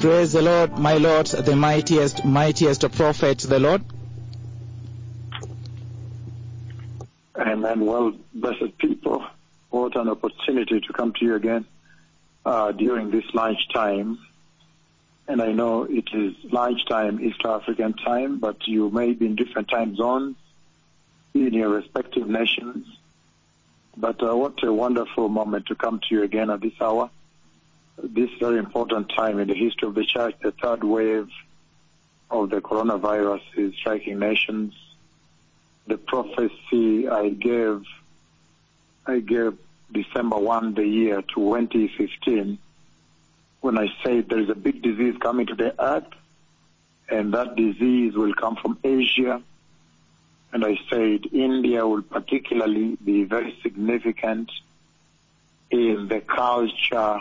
Praise the Lord, my Lord, the mightiest, mightiest prophet, the Lord. Amen. Well, blessed people, what an opportunity to come to you again uh, during this lunchtime. And I know it is lunchtime, East African time, but you may be in different time zones in your respective nations. But uh, what a wonderful moment to come to you again at this hour. This very important time in the history of the church, the third wave of the coronavirus is striking nations. The prophecy I gave, I gave December 1, the year 2015, when I said there is a big disease coming to the earth, and that disease will come from Asia. And I said India will particularly be very significant in the culture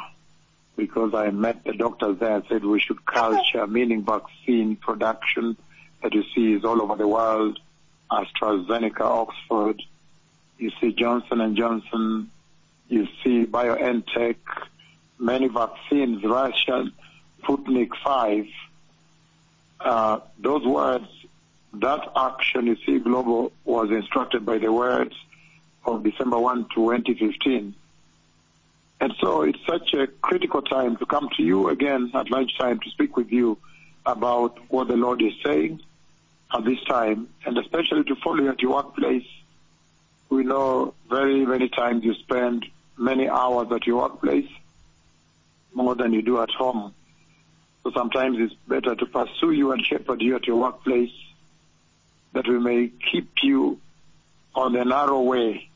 because I met the doctors there and said we should culture, meaning vaccine production that you see is all over the world, AstraZeneca, Oxford, you see Johnson and Johnson, you see BioNTech, many vaccines, Russian, Sputnik 5. Uh, those words, that action, you see, Global was instructed by the words of December 1, 2015. And so it's such a critical time to come to you again at lunchtime to speak with you about what the Lord is saying at this time, and especially to follow you at your workplace. We know very many times you spend many hours at your workplace, more than you do at home. So sometimes it's better to pursue you and shepherd you at your workplace that we may keep you on the narrow way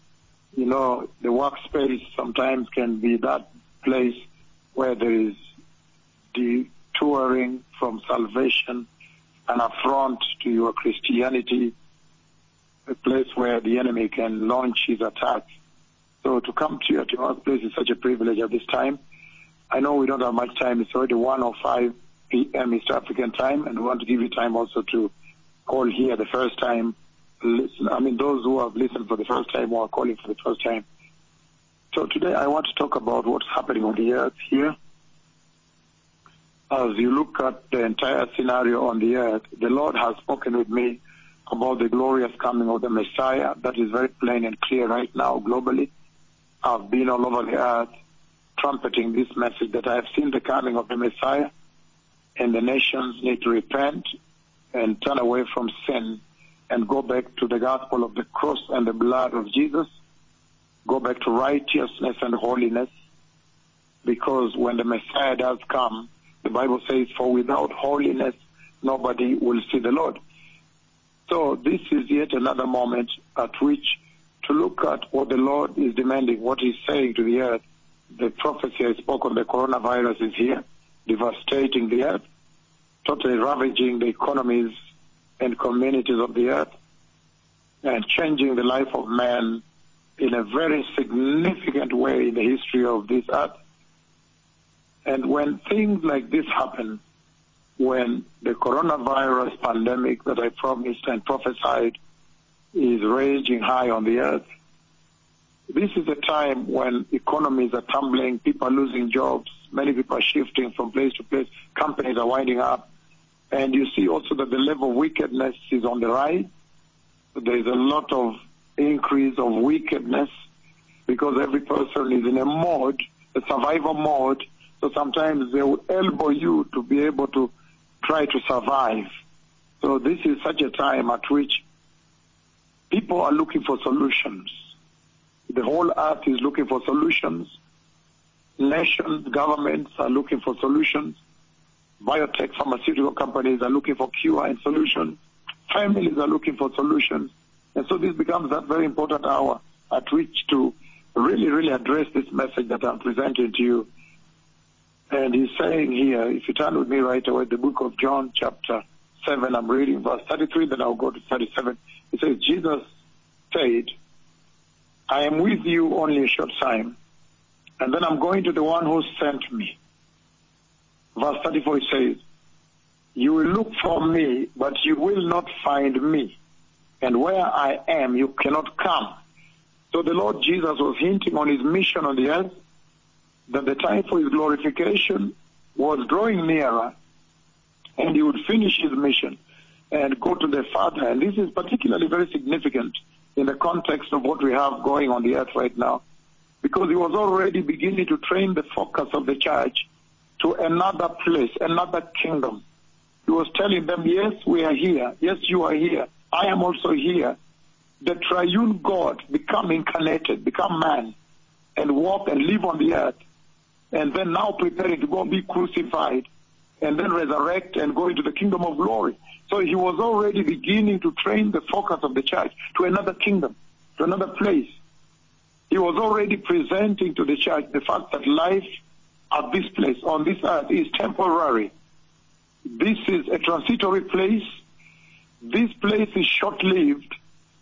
you know, the workspace sometimes can be that place where there is detouring from salvation, an affront to your Christianity, a place where the enemy can launch his attacks. So to come to you at your workplace is such a privilege at this time. I know we don't have much time. It's already 1 or 5 p.m. East African time, and we want to give you time also to call here the first time listen, I mean, those who have listened for the first time or are calling for the first time. So today I want to talk about what's happening on the earth here. As you look at the entire scenario on the earth, the Lord has spoken with me about the glorious coming of the Messiah. That is very plain and clear right now globally. I've been all over the earth trumpeting this message that I have seen the coming of the Messiah and the nations need to repent and turn away from sin and go back to the gospel of the cross and the blood of Jesus. Go back to righteousness and holiness. Because when the Messiah does come, the Bible says, for without holiness, nobody will see the Lord. So this is yet another moment at which to look at what the Lord is demanding, what He's saying to the earth. The prophecy I spoke on the coronavirus is here, devastating the earth, totally ravaging the economies and communities of the earth and changing the life of man in a very significant way in the history of this earth. And when things like this happen, when the coronavirus pandemic that I promised and prophesied is raging high on the earth, this is a time when economies are tumbling, people are losing jobs, many people are shifting from place to place, companies are winding up, you see also that the level of wickedness is on the rise. There is a lot of increase of wickedness because every person is in a mode, a survival mode. So sometimes they will elbow you to be able to try to survive. So this is such a time at which people are looking for solutions. The whole earth is looking for solutions. Nations, governments are looking for solutions biotech pharmaceutical companies are looking for cure and solutions. Families are looking for solutions. And so this becomes that very important hour at which to really, really address this message that I'm presenting to you. And he's saying here, if you turn with me right away, the book of John chapter 7, I'm reading verse 33, then I'll go to 37. It says, Jesus said, I am with you only a short time, and then I'm going to the one who sent me. Verse 34 says, You will look for me, but you will not find me. And where I am, you cannot come. So the Lord Jesus was hinting on his mission on the earth, that the time for his glorification was drawing nearer and he would finish his mission and go to the Father. And this is particularly very significant in the context of what we have going on the earth right now because he was already beginning to train the focus of the church to another place, another kingdom. He was telling them, yes, we are here. Yes, you are here. I am also here. The triune God become incarnated, become man, and walk and live on the earth. And then now preparing to go be crucified and then resurrect and go into the kingdom of glory. So he was already beginning to train the focus of the church to another kingdom, to another place. He was already presenting to the church the fact that life at this place, on this earth, is temporary. This is a transitory place. This place is short-lived.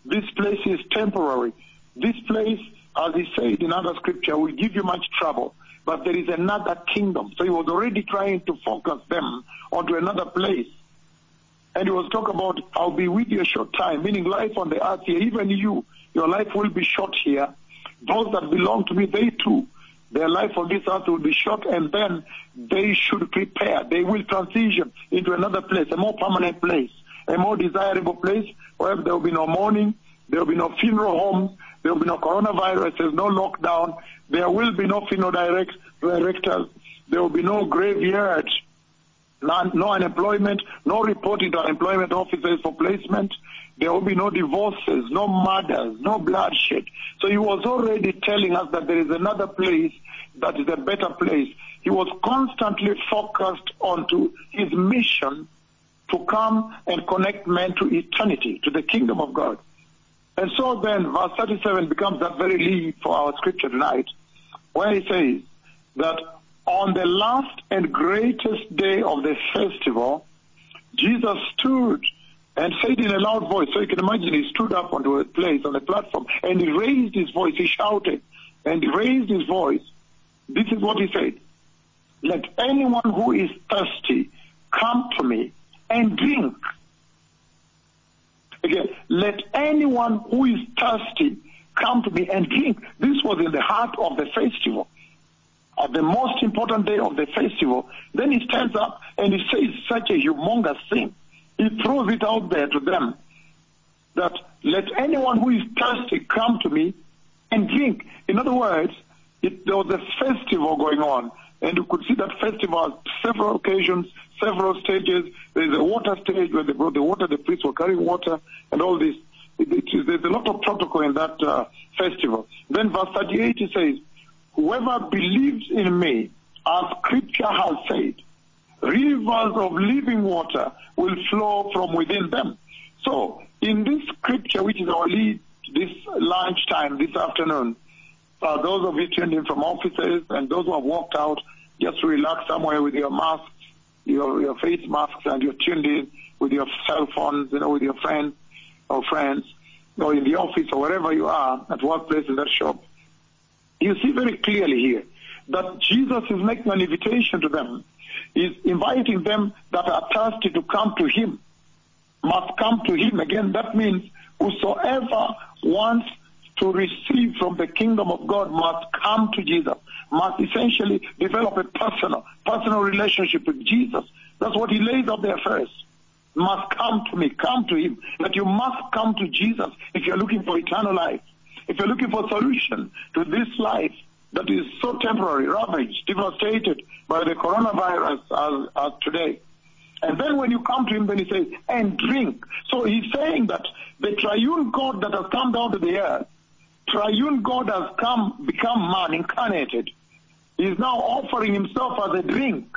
This place is temporary. This place, as he said in other scripture, will give you much trouble. But there is another kingdom. So he was already trying to focus them onto another place. And he was talking about, I'll be with you a short time, meaning life on the earth here, even you, your life will be short here. Those that belong to me, they too, their life on this earth will be short and then they should prepare. They will transition into another place, a more permanent place, a more desirable place where there will be no mourning, there will be no funeral homes, there will be no coronavirus, there's no lockdown, there will be no funeral direct, directors, there will be no graveyards, no, unemployment, no reporting to unemployment officers for placement. There will be no divorces, no murders, no bloodshed. So he was already telling us that there is another place that is a better place. He was constantly focused onto his mission to come and connect men to eternity, to the kingdom of God. And so then verse 37 becomes that very lead for our scripture tonight, where he says that on the last and greatest day of the festival, Jesus stood and said in a loud voice, so you can imagine he stood up onto a place on a platform and he raised his voice, he shouted and he raised his voice. This is what he said. Let anyone who is thirsty come to me and drink. Again, let anyone who is thirsty come to me and drink. This was in the heart of the festival, of the most important day of the festival. Then he stands up and he says such a humongous thing. He throws it out there to them that let anyone who is thirsty come to me and drink. In other words, it, there was a festival going on, and you could see that festival several occasions, several stages. There's a water stage where they brought the water, the priests were carrying water, and all this. It, is, there's a lot of protocol in that uh, festival. Then verse 38 it says, Whoever believes in me, as scripture has said, rivers of living water will flow from within them. So, in this scripture, which is our lead this lunchtime, this afternoon, uh, those of you tuned in from offices and those who have walked out, just relax somewhere with your masks, your, your face masks, and you're tuned in with your cell phones, you know, with your friends or friends, or in the office or wherever you are, at workplace, in that shop. You see very clearly here that Jesus is making an invitation to them. He's inviting them that are thirsty to come to Him, must come to Him. Again, that means whosoever wants to receive from the kingdom of God must come to Jesus, must essentially develop a personal, personal relationship with Jesus. That's what he lays out there first. Must come to me, come to him. That you must come to Jesus if you're looking for eternal life. If you're looking for solution to this life that is so temporary, ravaged, devastated by the coronavirus as, as today. And then when you come to him, then he says, and drink. So he's saying that the triune God that has come down to the earth triune God has come, become man, incarnated. He's now offering himself as a drink.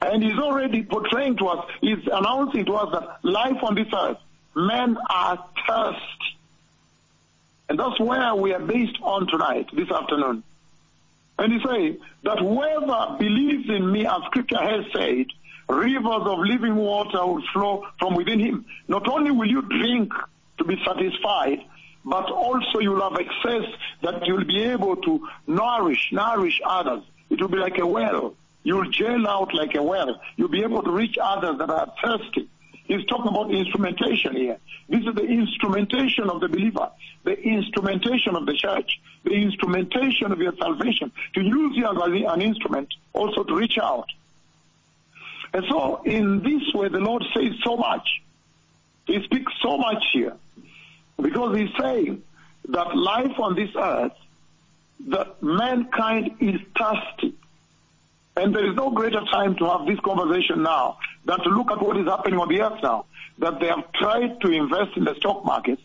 And he's already portraying to us, he's announcing to us that life on this earth, men are thirsty. And that's where we are based on tonight, this afternoon. And he says that whoever believes in me, as scripture has said, rivers of living water will flow from within him. Not only will you drink to be satisfied, but also you'll have access that you'll be able to nourish, nourish others. It will be like a well. You'll jail out like a well. You'll be able to reach others that are thirsty. He's talking about instrumentation here. This is the instrumentation of the believer, the instrumentation of the church, the instrumentation of your salvation. To use you as an instrument also to reach out And so in this way, the Lord says so much. He speaks so much here because he's saying that life on this earth, that mankind is thirsty. And there is no greater time to have this conversation now than to look at what is happening on the earth now. That they have tried to invest in the stock market.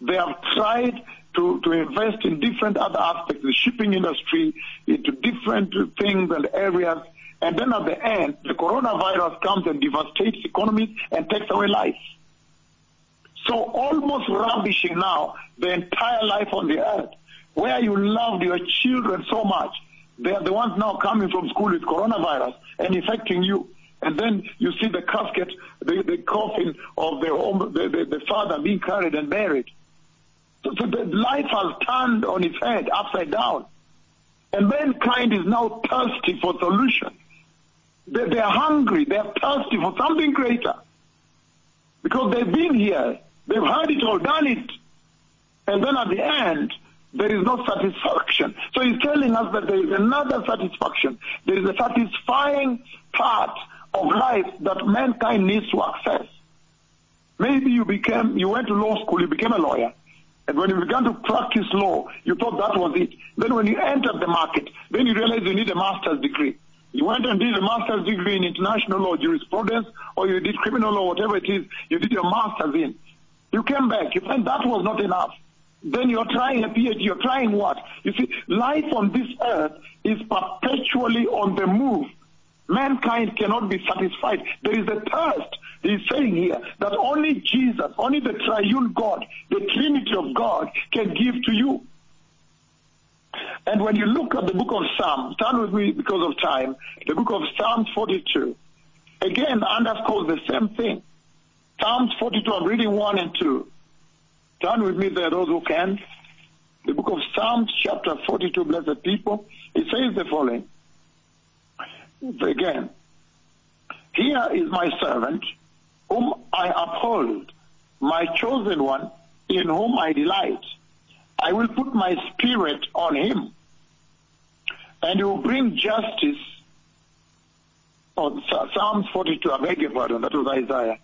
They have tried to, to invest in different other aspects, the shipping industry, into different things and areas. And then at the end, the coronavirus comes and devastates economies and takes away life. So almost ravishing now the entire life on the earth, where you loved your children so much. They are the ones now coming from school with coronavirus and infecting you. And then you see the casket, the, the coffin of the, home, the, the, the father being carried and buried. So, so the life has turned on its head, upside down. And mankind is now thirsty for solution. They, they are hungry, they are thirsty for something greater. Because they've been here, they've heard it all, done it. And then at the end, there is no satisfaction. So he's telling us that there is another satisfaction. There is a satisfying part of life that mankind needs to access. Maybe you became, you went to law school, you became a lawyer. And when you began to practice law, you thought that was it. Then when you entered the market, then you realized you need a master's degree. You went and did a master's degree in international law, jurisprudence, or you did criminal law, whatever it is, you did your master's in. You came back, you find that was not enough. Then you're trying a PhD, you're trying what? You see, life on this earth is perpetually on the move. Mankind cannot be satisfied. There is a thirst. He's saying here that only Jesus, only the triune God, the Trinity of God can give to you. And when you look at the book of Psalms, turn with me because of time, the book of Psalms 42, again underscores the same thing. Psalms 42, I'm reading 1 and 2. Turn with me there, those who can. The book of Psalms, chapter 42, blessed people. It says the following. Again, here is my servant, whom I uphold, my chosen one, in whom I delight. I will put my spirit on him, and he will bring justice. Oh, Psalms 42, I beg your pardon, that was Isaiah.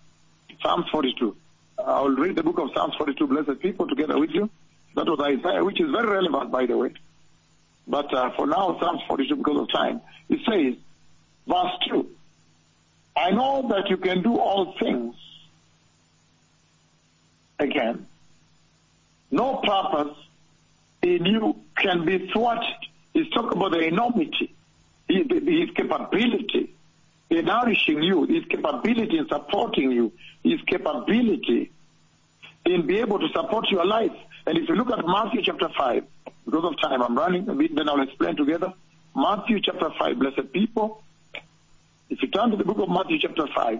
Psalms 42. I will read the book of Psalms 42, blessed people, together with you. That was Isaiah, which is very relevant, by the way. But uh, for now, Psalms 42, because of time, it says, verse 2, I know that you can do all things. Again, no purpose in you can be thwarted. He's talking about the enormity, his, capability in nourishing you, his capability in supporting you, his capability in be able to support your life. And if you look at Matthew chapter 5, because of time, I'm running a bit, then I'll explain together. Matthew chapter 5, blessed people. If you turn to the book of Matthew chapter 5,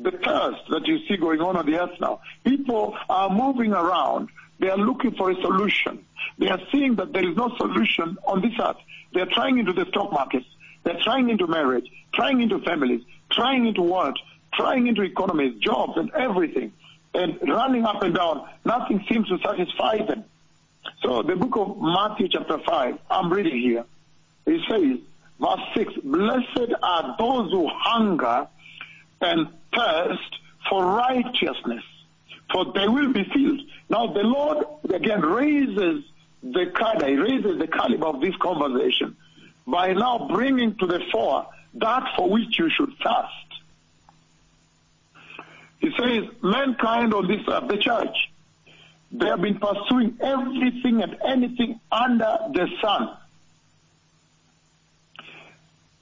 the thirst that you see going on on the earth now, people are moving around. They are looking for a solution. They are seeing that there is no solution on this earth. They are trying into the stock markets. They're trying into marriage, trying into families, trying into what? Trying into economies, jobs, and everything. And running up and down. Nothing seems to satisfy them. So the book of Matthew chapter 5, I'm reading here. It says, verse 6, Blessed are those who hunger and thirst for righteousness, for they will be filled. Now the Lord again raises the cadre, raises the caliber of this conversation by now bringing to the fore that for which you should thirst. He says, mankind on this earth, the church, they have been pursuing everything and anything under the sun.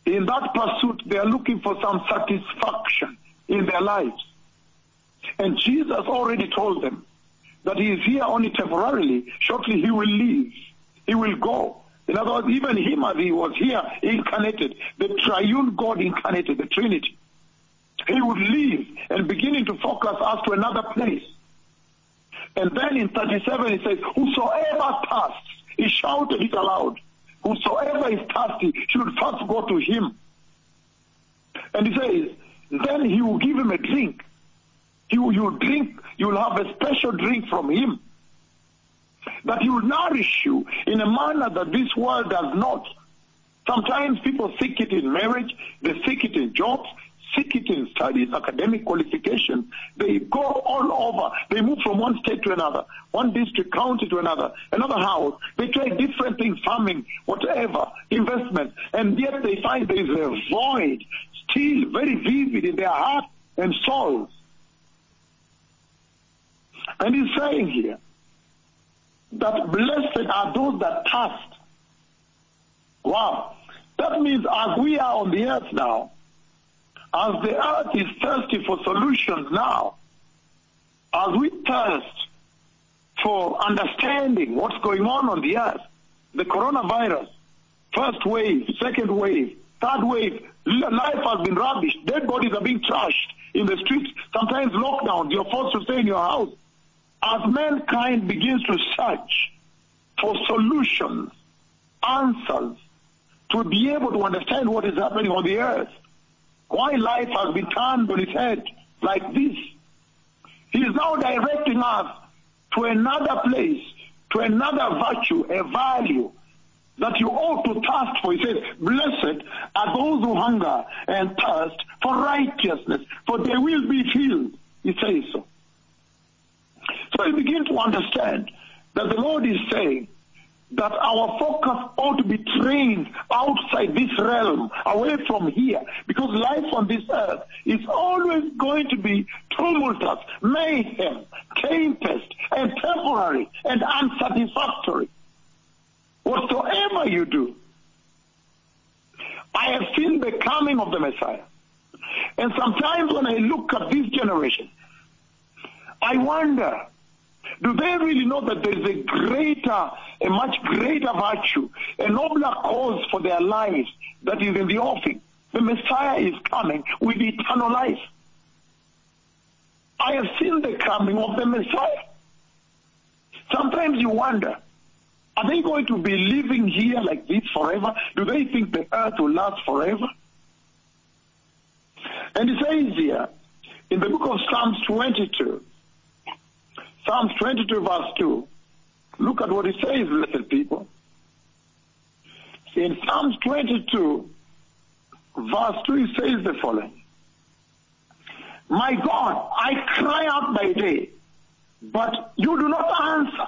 In that pursuit, they are looking for some satisfaction in their lives. And Jesus already told them that he is here only temporarily. Shortly he will leave. He will go. In other words, even him as he was here incarnated, the triune God incarnated, the Trinity, he would leave and beginning to focus us to another place. And then in 37 he says, Whosoever thirsts, he shouted it aloud, whosoever is thirsty should first go to him. And he says, then he will give him a drink. He will, you will drink, you will have a special drink from him that he will nourish you in a manner that this world does not. Sometimes people seek it in marriage, they seek it in jobs, seek it in studies, academic qualifications. They go all over. They move from one state to another, one district, county to another, another house. They try different things, farming, whatever, investment, and yet they find there is a void still very vivid in their heart and souls. And he's saying here that blessed are those that thirst. Wow. That means as we are on the earth now, as the earth is thirsty for solutions now, as we thirst for understanding what's going on on the earth, the coronavirus, first wave, second wave, third wave, life has been rubbish. Dead bodies are being trashed in the streets. Sometimes lockdowns, you're forced to stay in your house. As mankind begins to search for solutions, answers, to be able to understand what is happening on the earth, why life has been turned on its head like this. He is now directing us to another place, to another virtue, a value that you ought to thirst for. He says, Blessed are those who hunger and thirst for righteousness, for they will be filled. He says so. So you begin to understand that the Lord is saying that our focus ought to be trained outside this realm, away from here, because life on this earth is always going to be tumultuous, mayhem, tempest, and temporary and unsatisfactory. Whatsoever you do, I have seen the coming of the Messiah. And sometimes when I look at this generation, I wonder do they really know that there is a greater, a much greater virtue, a nobler cause for their lives that is in the offing? The Messiah is coming with eternal life. I have seen the coming of the Messiah. Sometimes you wonder, are they going to be living here like this forever? Do they think the earth will last forever? And it says here, in the book of Psalms 22, Psalms 22 verse 2. Look at what it says, blessed people. In Psalms 22 verse 2 it says the following. My God, I cry out by day, but you do not answer.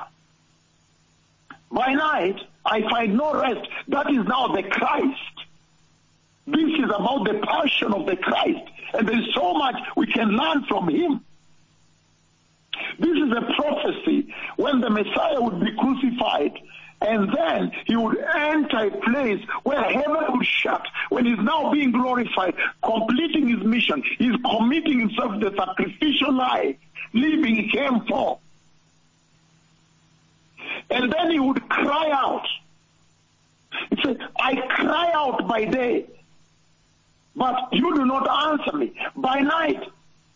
By night, I find no rest. That is now the Christ. This is about the passion of the Christ. And there is so much we can learn from him. This is a prophecy when the Messiah would be crucified and then he would enter a place where heaven would shut when he's now being glorified, completing his mission. He's committing himself to the sacrificial life, living him for. And then he would cry out. He said, I cry out by day, but you do not answer me. By night,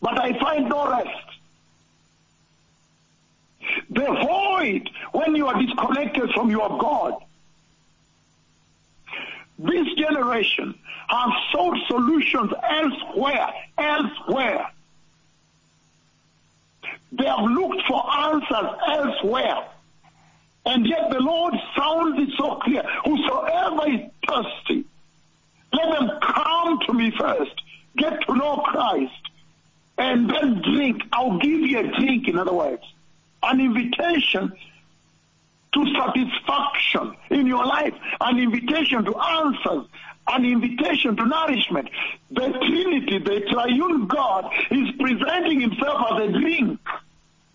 but I find no rest. The void you are disconnected from your God. This generation has sought solutions elsewhere, elsewhere. They have looked for answers elsewhere. And yet the Lord sounds it so clear. Whosoever is thirsty, let them come to me first. Get to know Christ. And then drink. I'll give you a drink, in other words an invitation to satisfaction in your life, an invitation to answers, an invitation to nourishment. The Trinity, the triune God, is presenting himself as a drink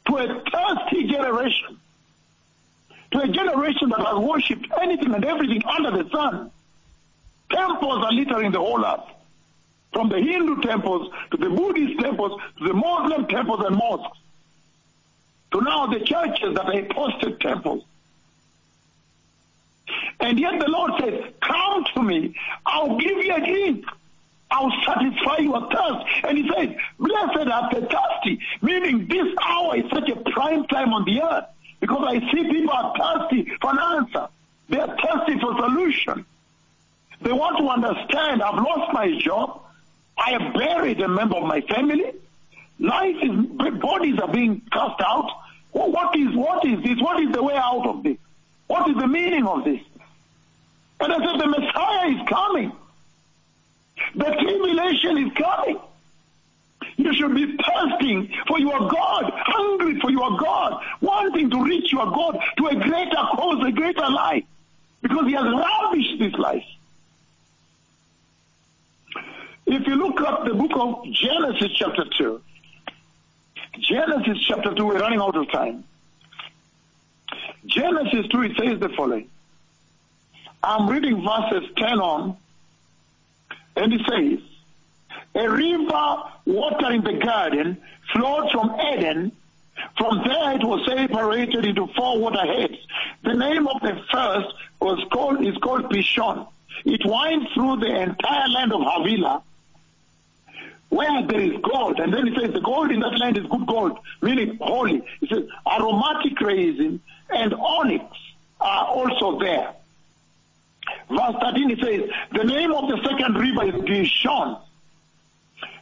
to a thirsty generation, to a generation that has worshipped anything and everything under the sun. Temples are littering the whole earth. From the Hindu temples to the Buddhist temples to the Muslim temples and mosques to now the churches that are apostate temples. And yet the Lord says, come to me, I'll give you a drink. I'll satisfy your thirst. And he says, blessed are the thirsty, meaning this hour is such a prime time on the earth because I see people are thirsty for an answer. They are thirsty for solution. They want to understand, I've lost my job. I have buried a member of my family. Life is, bodies are being cast out. what is, what is this? What is the way out of this? What is the meaning of this? And I said, the Messiah is coming. The tribulation is coming. You should be thirsting for your God, hungry for your God, wanting to reach your God to a greater cause, a greater life, because He has lavished this life. If you look up the book of Genesis chapter 2, Genesis chapter 2, we're running out of time. Genesis 2, it says the following. I'm reading verses 10 on, and it says, a river watering the garden flowed from Eden. From there it was separated into four waterheads. The name of the first was called, is called Pishon. It winds through the entire land of Havilah, where there is gold. And then it says the gold in that land is good gold, meaning holy. It says aromatic resin and onyx are also there. Verse 13 it says, the name of the second river is Gishon.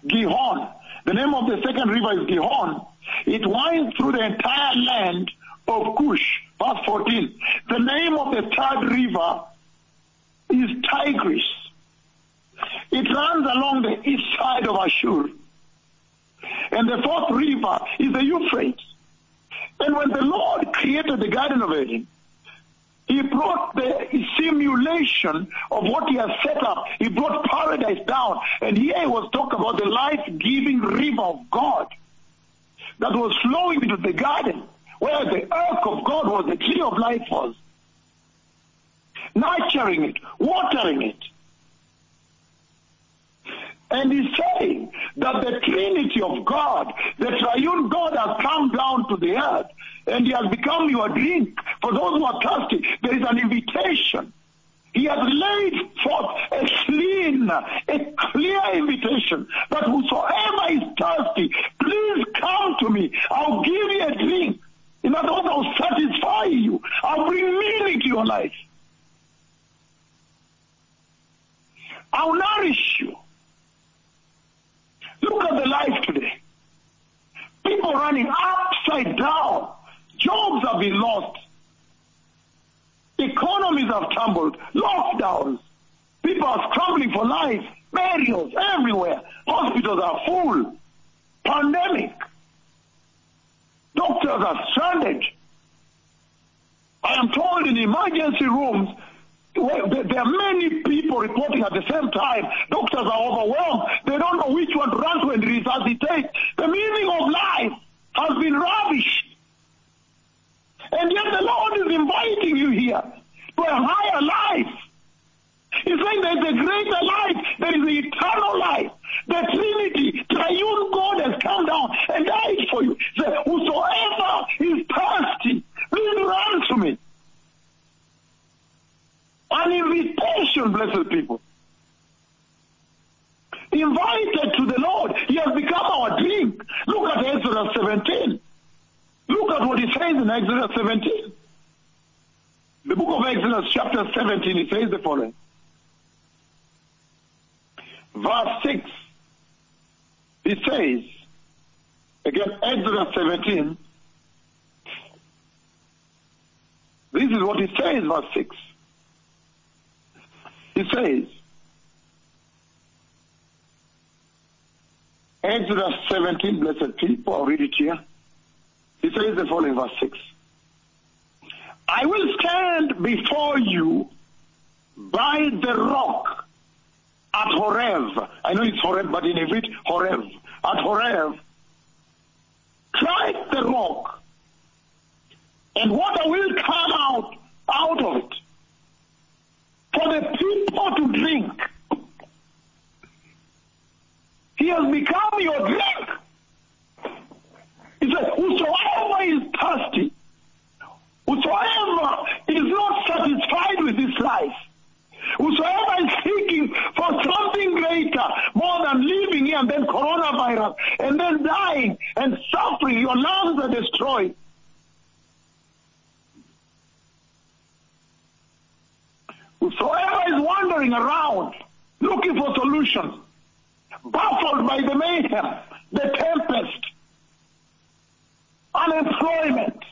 Gihon. The name of the second river is Gihon. It winds through the entire land of Cush. Verse 14. The name of the third river is Tigris. It runs along the east side of Ashur. And the fourth river is the Euphrates. And when the Lord created the Garden of Eden, he brought the simulation of what he has set up. He brought paradise down. And here he was talking about the life-giving river of God that was flowing into the garden where the earth of God was, the tree of life was. Nurturing it, watering it. And he's saying that the Trinity of God, the triune God has come down to the earth and he has become your drink. For those who are thirsty, there is an invitation. He has laid forth a clean, a clear invitation that whosoever is thirsty, please come to me. I'll give you a drink. In other words, I'll satisfy you. I'll bring meaning to your life. I'll nourish you. Look at the life today. People running upside down. Jobs have been lost. Economies have tumbled. Lockdowns. People are scrambling for life. Burials everywhere. Hospitals are full. Pandemic. Doctors are stranded. I am told in emergency rooms, well, there are many people reporting at the same time. Doctors are overwhelmed. They don't know which one to run to and resuscitate. The meaning of life has been ravished. And yet the Lord is inviting you here to a higher life. He's saying there's a greater life. There is the eternal life. The Trinity, triune God has come down and died for you. Whosoever is thirsty, please run to me. An invitation, blessed people. Invited to the Lord. He has become our drink. Look at Exodus 17. Look at what he says in Exodus 17. The book of Exodus chapter 17, it says the following. Verse 6. It says, again, Exodus 17. This is what it says, verse 6. It says, Exodus 17, blessed people, I'll read it here. It says the following, verse 6. I will stand before you by the rock at Horeb. I know it's Horeb, but in Hebrew, Horeb. At Horeb, strike the rock, and water will come out out of it for the people to drink. He has become your drink. He says, whosoever is thirsty, whosoever is not satisfied with this life, whosoever is seeking for something greater, more than living here and then coronavirus, and then dying and suffering, your lungs are destroyed. Whosoever is wandering around looking for solutions, baffled by the mayhem, the tempest, unemployment,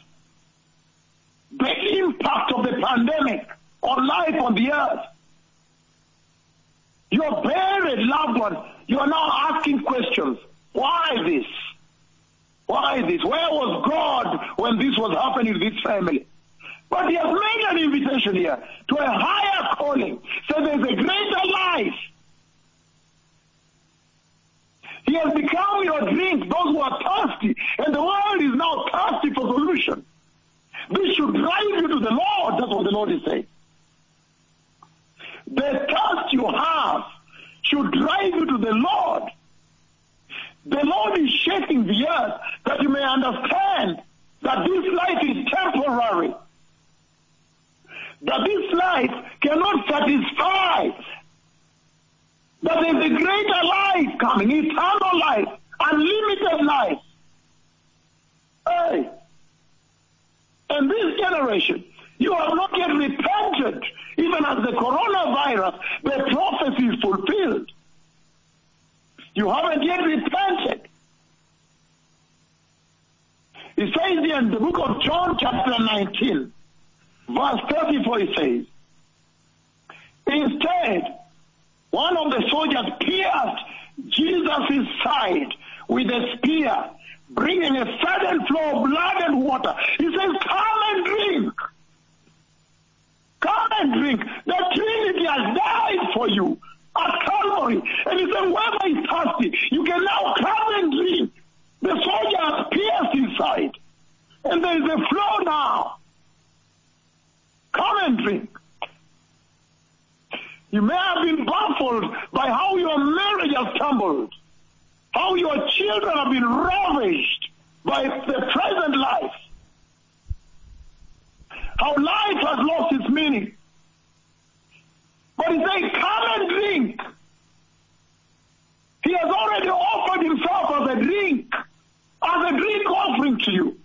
the impact of the pandemic on life on the earth. You're buried loved one, you are now asking questions. Why this? Why this? Where was God when this was happening to this family? But he has made an invitation here to a higher calling. So there's a greater life. He has become your drink, those who are thirsty, and the world is now thirsty for solution. This should drive you to the Lord. That's what the Lord is saying. The thirst you have should drive you to the Lord. The Lord is shaking the earth that you may understand that this life is temporary. That this life cannot satisfy. That there's a greater life coming, eternal life, unlimited life. Hey. And this generation, you have not yet repented, even as the coronavirus, the prophecy is fulfilled. You haven't yet repented. It says in the book of John, chapter 19, verse 34, it says, Instead, one of the soldiers pierced Jesus' side with a spear, bringing a sudden flow of blood and water. He says, Come and drink. Come and drink. The Trinity has died for you at Calvary. And he said, Whoever is thirsty, you can now come and drink. The soldier has pierced his side. And there is a flow now. Come and drink. You may have been baffled by how your marriage has stumbled, how your children have been ravished by the present life, how life has lost its meaning. But he said, come and drink. He has already offered himself as a drink, as a drink offering to you.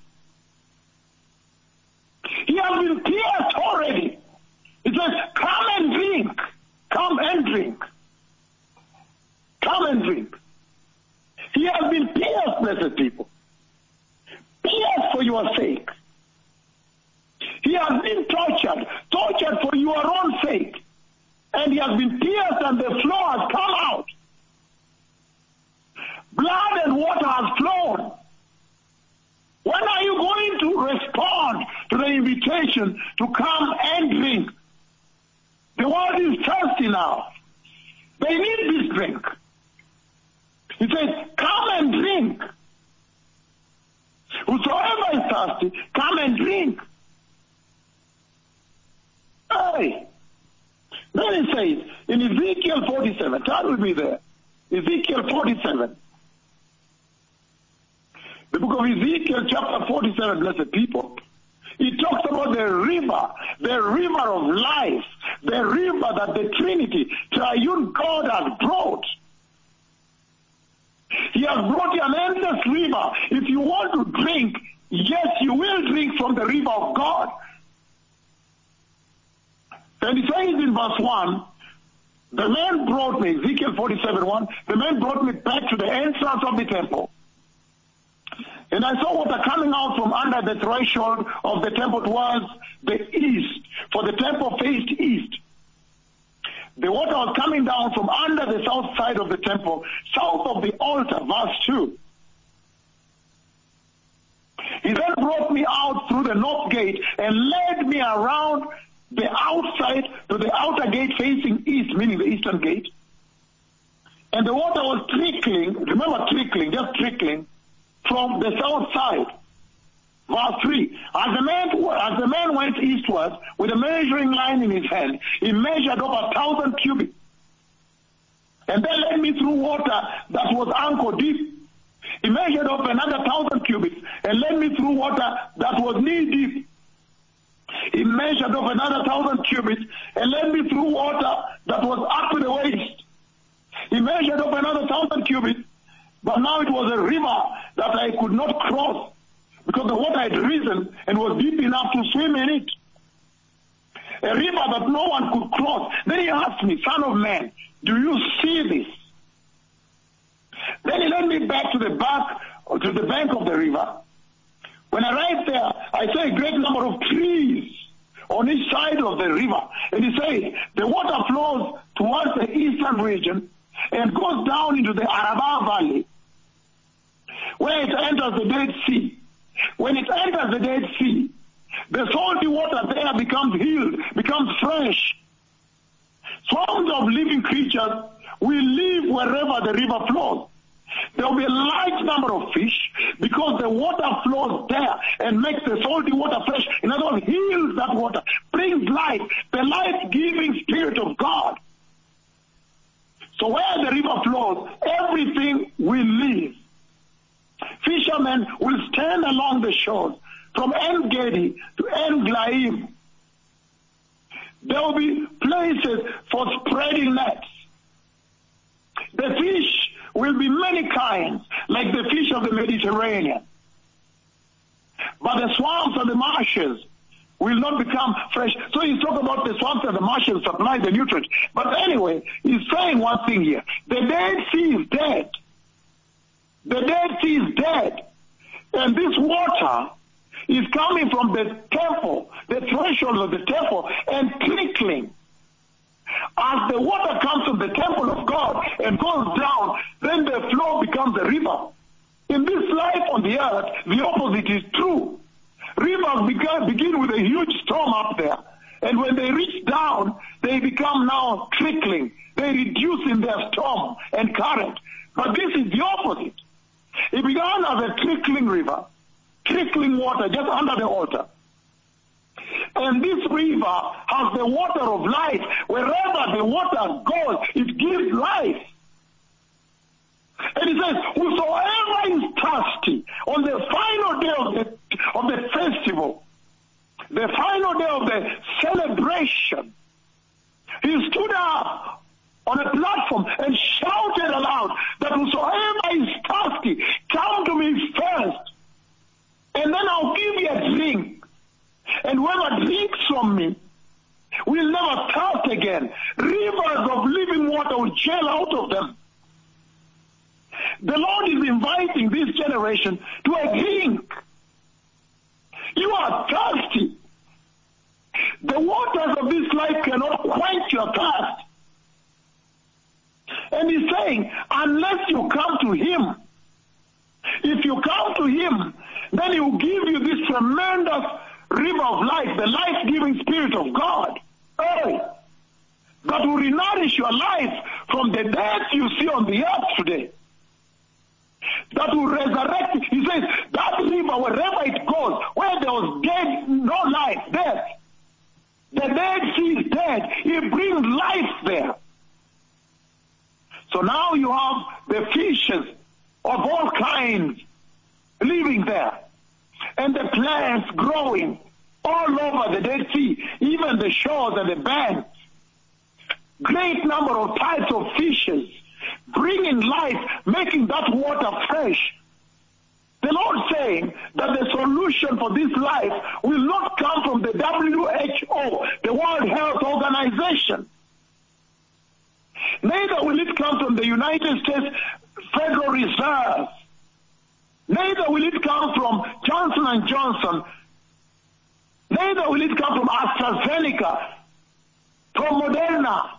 He has been pierced already. He says, come drink. Come and drink. Come and drink. He has been pierced, blessed people. Pierced for your sake. He has been tortured, tortured for your own sake. And he has been pierced and the flow has come out. Blood and water has flown. When are you going to respond to the invitation to come and drink? The world is thirsty now. They need this drink. He says, come and drink. Whosoever is thirsty, come and drink. Hey. Then he says in Ezekiel 47, turn with me there. Ezekiel 47. The book of Ezekiel, chapter 47, blessed people. He talks about the river, the river of life, the river that the Trinity, triune God has brought. He has brought you an endless river. If you want to drink, yes, you will drink from the river of God. And he says in verse 1, the man brought me, Ezekiel 47 1, the man brought me back to the entrance of the temple. And I saw water coming out from under the threshold of the temple towards the east, for the temple faced east. The water was coming down from under the south side of the temple, south of the altar, verse 2. He then brought me out through the north gate and led me around the outside to the outer gate facing east, meaning the eastern gate. And the water was trickling, remember trickling, just trickling, from the south side. Verse 3. As the man, as the man went eastward with a measuring line in his hand, he measured over a thousand cubits. And then led me through water that was ankle deep. He measured up another thousand cubits and led me through water that was knee deep. He measured up another thousand cubits and led me through water that was up to the waist. He measured up another thousand cubits, but now it was a river that I could not cross because the water had risen and was deep enough to swim in it. A river that no one could cross. Then he asked me, son of man, do you see this? Then he led me back to the back, to the bank of the river. When I arrived there, I saw a great number of trees on each side of the river. And he said, the water flows towards the eastern region and goes down into the Arabah Valley, where it enters the Dead Sea. When it enters the Dead Sea, the salty water there becomes healed, becomes fresh. Swarms of living creatures will live wherever the river flows. There will be a large number of fish because the water flows there and makes the salty water fresh. In other words, heals that water, brings life, the life-giving spirit of God. So where the river flows, everything will live. Fishermen will stand along the shores from En Gedi to En. There will be places for spreading nets. The fish will be many kinds, like the fish of the Mediterranean. But the swamps and the marshes will not become fresh. So he's talking about the swamps and the marshes supply the nutrients. But anyway, he's saying one thing here. The Dead Sea is dead. The Dead Sea is dead. And this water is coming from the temple, the threshold of the temple, and trickling. As the water comes from the temple of God and goes down, then the flow becomes a river. In this life on the earth, the opposite is true. Rivers begin, begin with a huge storm up there. And when they reach down, they become now trickling. They reduce in their storm and current. But this is the opposite. It began as a trickling river, trickling water just under the altar. And this river has the water of life. Wherever the water goes, it gives life. And he says, whosoever is thirsty on the final day of the, of the festival, the final day of the celebration, he stood up on a platform and shouted aloud that whosoever is thirsty, come to me first, and then I'll give you a drink. And whoever drinks from me will never thirst again. Rivers of living water will gel out of them. The Lord is inviting this generation to a drink. You are thirsty. The waters of this life cannot quench your thirst. And he's saying, unless you come to him, if you come to him, then he will give you this tremendous river of life, the life-giving spirit of God. Oh, that will renourish your life from the death you see on the earth today. That will resurrect. He says, that river, wherever it goes, where there was dead, no life, death. The dead sea is dead. He brings life there. So now you have the fishes of all kinds living there. And the plants growing all over the Dead Sea, even the shores and the banks. Great number of types of fishes bringing life, making that water fresh. The Lord saying that the solution for this life will not come from the WHO, the World Health Organization. Neither will it come from the United States Federal Reserve. Neither will it come from Johnson and Johnson. Neither will it come from AstraZeneca, from Moderna,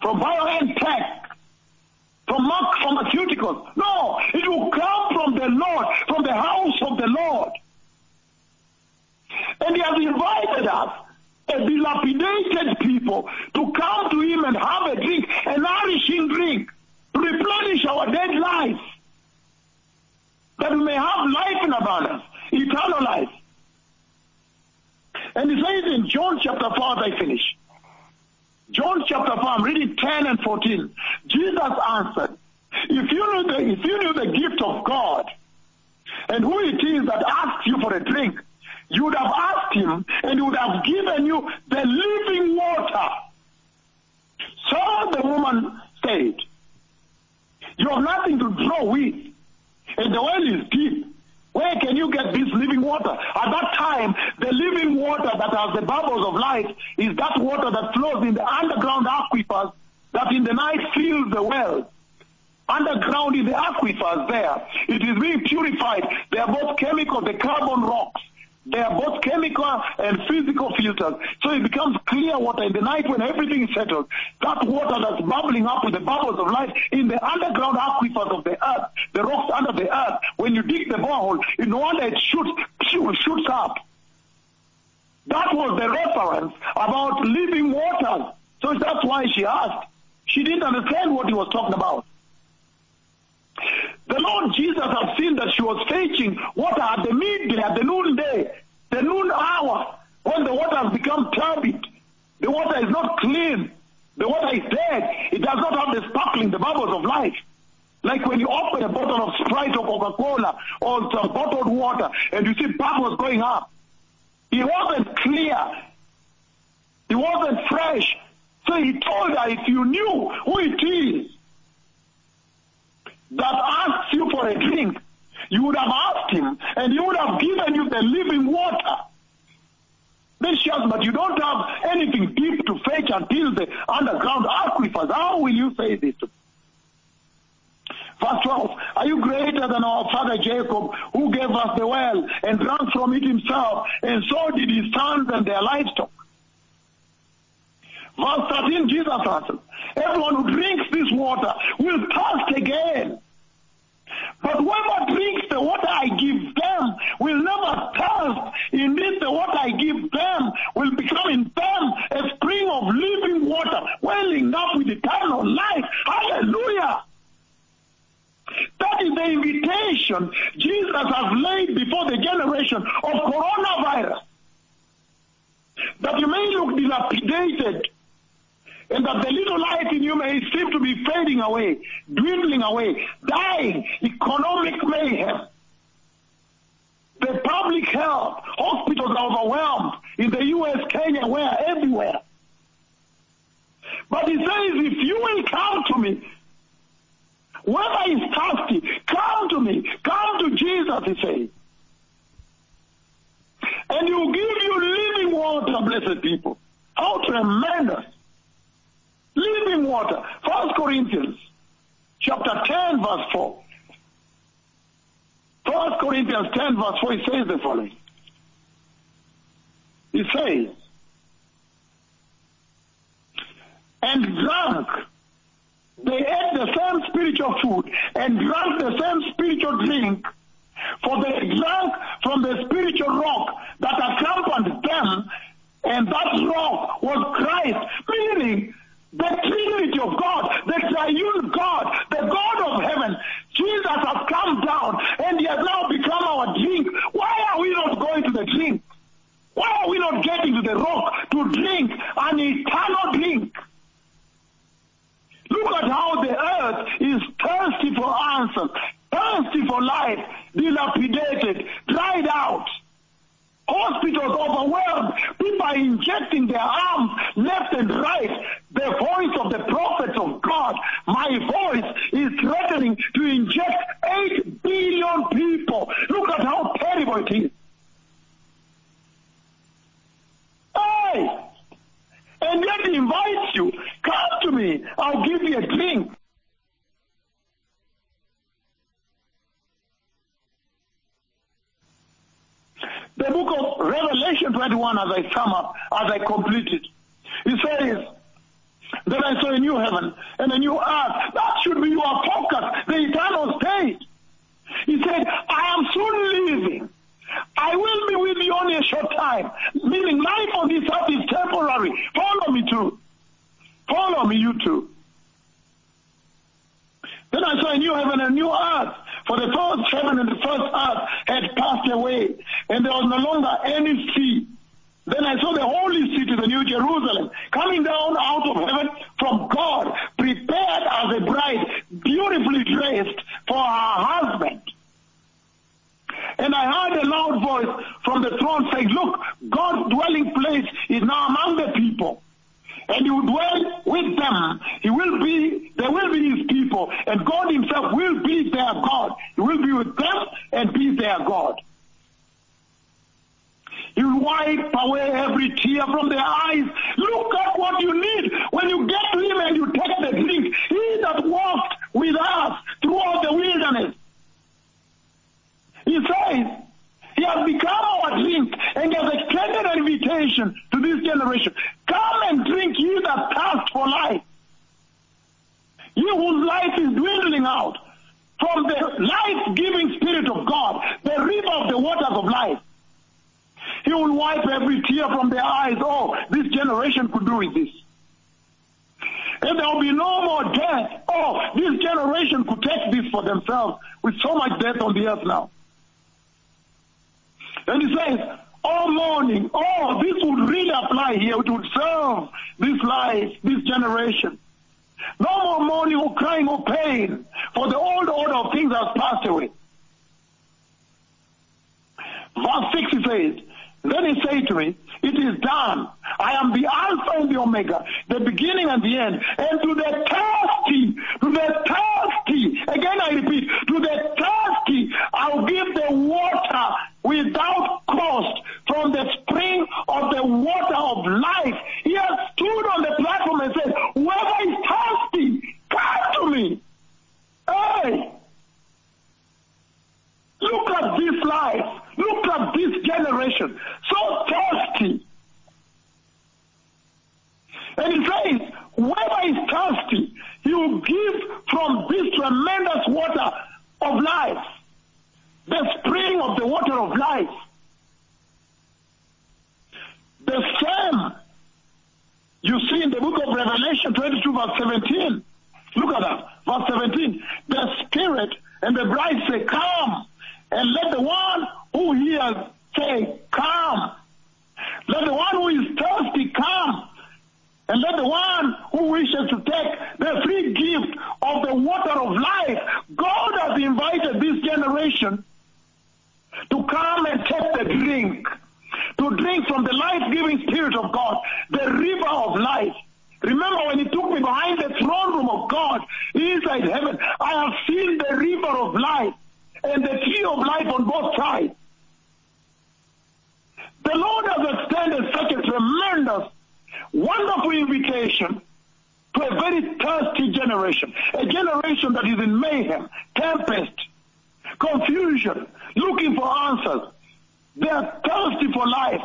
from BioNTech, from Merck Pharmaceuticals. No, it will come from the Lord, from the house of the Lord. And He has invited us, a dilapidated people, to come to Him and have a drink, a nourishing drink, to dead life, that we may have life in abundance, eternal life. And He says in John chapter 4, I finish. John chapter 4, I'm reading 10 and 14. Jesus answered, if you knew the, if you knew the gift of God and who it is that asks you for a drink, you would have asked him and he would have given you the living water. So the woman said, you have nothing to draw with and the well is deep. Where can you get this living water? At that time, the living water that has the bubbles of life is that water that flows in the underground aquifers that in the night fills the well. Underground in the aquifers there, it is being purified. They are both chemical, the carbon rocks. They are both chemical and physical filters. So it becomes clear water in the night when everything is settled. That water that's bubbling up with the bubbles of life in the underground aquifers of the earth, the rocks under the earth. When you dig the borehole, no wonder it shoots, shoots up. That was the reference about living waters. So that's why she asked. She didn't understand what he was talking about. The Lord Jesus had seen that she was fetching water at the midday, at the noonday, the noon hour, when the water has become turbid. The water is not clean. The water is dead. It does not have the sparkling, the bubbles of life. Like when you open a bottle of Sprite or Coca-Cola or some bottled water and you see bubbles going up. It wasn't clear. It wasn't fresh. So he told her, if you knew who it is that asks you for a drink, you would have asked him and he would have given you the living water. Asked, but you don't have anything deep to fetch until the underground aquifers. How will you say this? Verse 12, are you greater than our father Jacob, who gave us the well and drank from it himself, and so did his sons and their livestock? Verse 13, Jesus answered, everyone who drinks this water will thirst again. But whoever drinks the water I give them will never thirst. Indeed, the water I give them will become in them a spring of living water, welling up with eternal life. Hallelujah! That is the invitation Jesus has laid before the generation of coronavirus. That you may look dilapidated and that the little light in you may seem to be fading away, dwindling away, dying, economic mayhem. The public health, hospitals are overwhelmed in the US, Kenya, where, everywhere. But he says, if you will come to me, whoever is thirsty, come to me, come to Jesus, he says. And he will give you living water, blessed people. How tremendous living water. First Corinthians chapter 10 verse 4. First Corinthians 10 verse 4 it says the following. It says, and drank, they ate the same spiritual food and drank the same spiritual drink, for they drank from the spiritual rock that accompanied them, and that rock was Christ, meaning the Trinity of God, the triune God, the God of heaven. Jesus has come down and he has now become our drink. Why are we not going to the drink? Why are we not getting to the rock to drink an eternal drink? Look at how the earth is thirsty for answers, thirsty for life, dilapidated, dried out. Hospitals overwhelmed. People are injecting their arms left and right. The voice of the prophets of God, my voice, is threatening to inject 8 billion people. Look at how terrible it is. Hey! And yet he invites you, come to me, I'll give you a drink. The book of Revelation 21, as I sum up, as I complete it, it says, that I saw a new heaven and a new earth. That should be your focus, the eternal state. He said, I am soon leaving. I will be with you only a short time. Meaning life on this earth is temporary. Follow me too. Follow me, you too. Then I saw a new heaven and a new earth. For the first heaven and the first earth had passed away, and there was no longer any sea. Then I saw the holy city, the new Jerusalem, coming down out of heaven from God, prepared as a bride, beautifully dressed for her husband. And I heard a loud voice from the throne saying, Look, God's dwelling place is now among the people. And he will dwell with them. He will be, they will be his people. And God himself will be their God. He will be with them and be their God. He wipe away every tear from their eyes. Look at what you need when you get to him and you take the drink. He that walked with us throughout the wilderness. He says, he has become our drink and has extended an invitation to this generation. Come and drink ye that thirst for life. Ye whose life is dwindling out from the life-giving spirit of God, the river of the waters of life. He will wipe every tear from their eyes. Oh, this generation could do with this. And there will be no more death. Oh, this generation could take this for themselves with so much death on the earth now. And he says, all mourning, oh, this would really apply here. It would serve this life, this generation. No more mourning or crying or pain, for the old order of things has passed away. Verse 6 he says, then he said to me, it is done. I am the Alpha and the Omega, the beginning and the end. And to the thirsty, to the thirsty, again I repeat, to the thirsty, I'll give the water without cost from the spring of the water of life. He has stood on the platform and said, whoever is thirsty, come to me. Hey! Look at this life. Look at this generation. So thirsty. And he says, whoever is thirsty, he will give from this tremendous water of life. The spring of the water of life. The same you see in the book of Revelation 22 verse 17. Look at that. Verse 17. The Spirit and the bride say, come. And let the one who hears say, come. Let the one who is thirsty come. And let the one who wishes to take the free gift of the water of life, God has invited this generation to come and take the drink, to drink from the life-giving Spirit of God, the river of life. Remember when he took me behind the throne room of God inside heaven, I have seen the river of life and the tree of life on both sides. The Lord has extended such a tremendous, wonderful invitation to a very thirsty generation, a generation that is in mayhem, tempest, confusion, looking for answers. They are thirsty for life.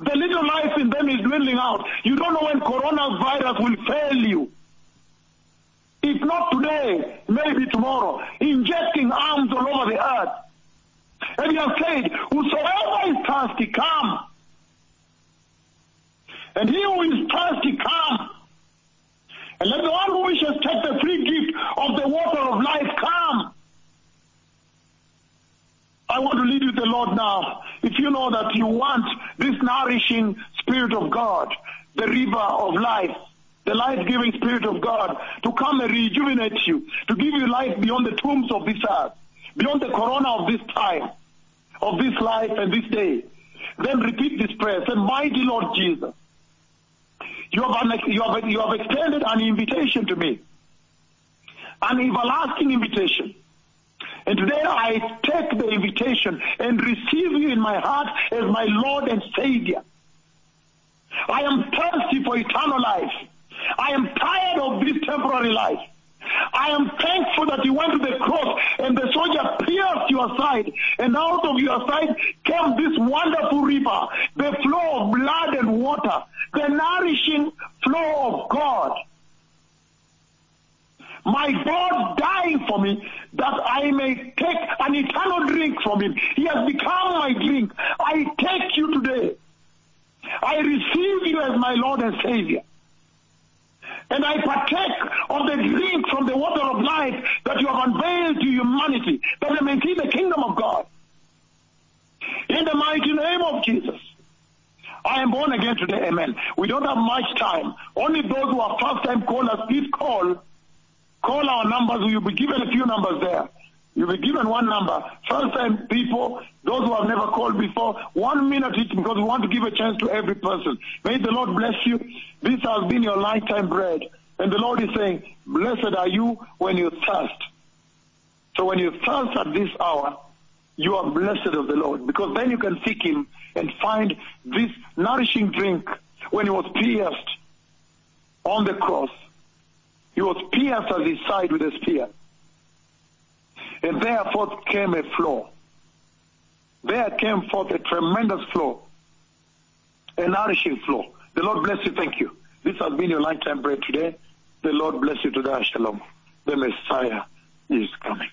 The little life in them is dwindling out. You don't know when coronavirus will fail you. If not today, maybe tomorrow, injecting arms all over the earth. And he has said, whosoever is thirsty, come. And he who is thirsty, come. And let the one who wishes take the free gift of the water of life come. I want to lead you to the Lord now. If you know that you want this nourishing Spirit of God, the river of life, the life-giving Spirit of God, to come and rejuvenate you, to give you life beyond the tombs of this earth, beyond the corona of this time, of this life and this day, then repeat this prayer. Say, Mighty Lord Jesus, you have, you have, you have extended an invitation to me, an everlasting invitation. And today I take the invitation and receive you in my heart as my Lord and Savior. I am thirsty for eternal life. I am tired of this temporary life. I am thankful that you went to the cross and the soldier pierced your side and out of your side came this wonderful river, the flow of blood and water, the nourishing flow of God. My God dying for me that I may take an eternal drink from him. He has become my drink. I take you today. I receive you as my Lord and Savior. And I partake of the drink from the water of life that you have unveiled to humanity, that they may see the kingdom of God. In the mighty name of Jesus. I am born again today, amen. We don't have much time. Only those who are first time callers, please call. Call our numbers. We will be given a few numbers there. You'll be given one number. First time people, those who have never called before, one minute each because we want to give a chance to every person. May the Lord bless you. This has been your lifetime bread. And the Lord is saying, blessed are you when you thirst. So when you thirst at this hour, you are blessed of the Lord because then you can seek Him and find this nourishing drink when He was pierced on the cross. He was pierced at his side with a spear. And there forth came a flow. There came forth a tremendous flow a nourishing flow. The Lord bless you. Thank you. This has been your lifetime prayer today. The Lord bless you today. Shalom. The Messiah is coming.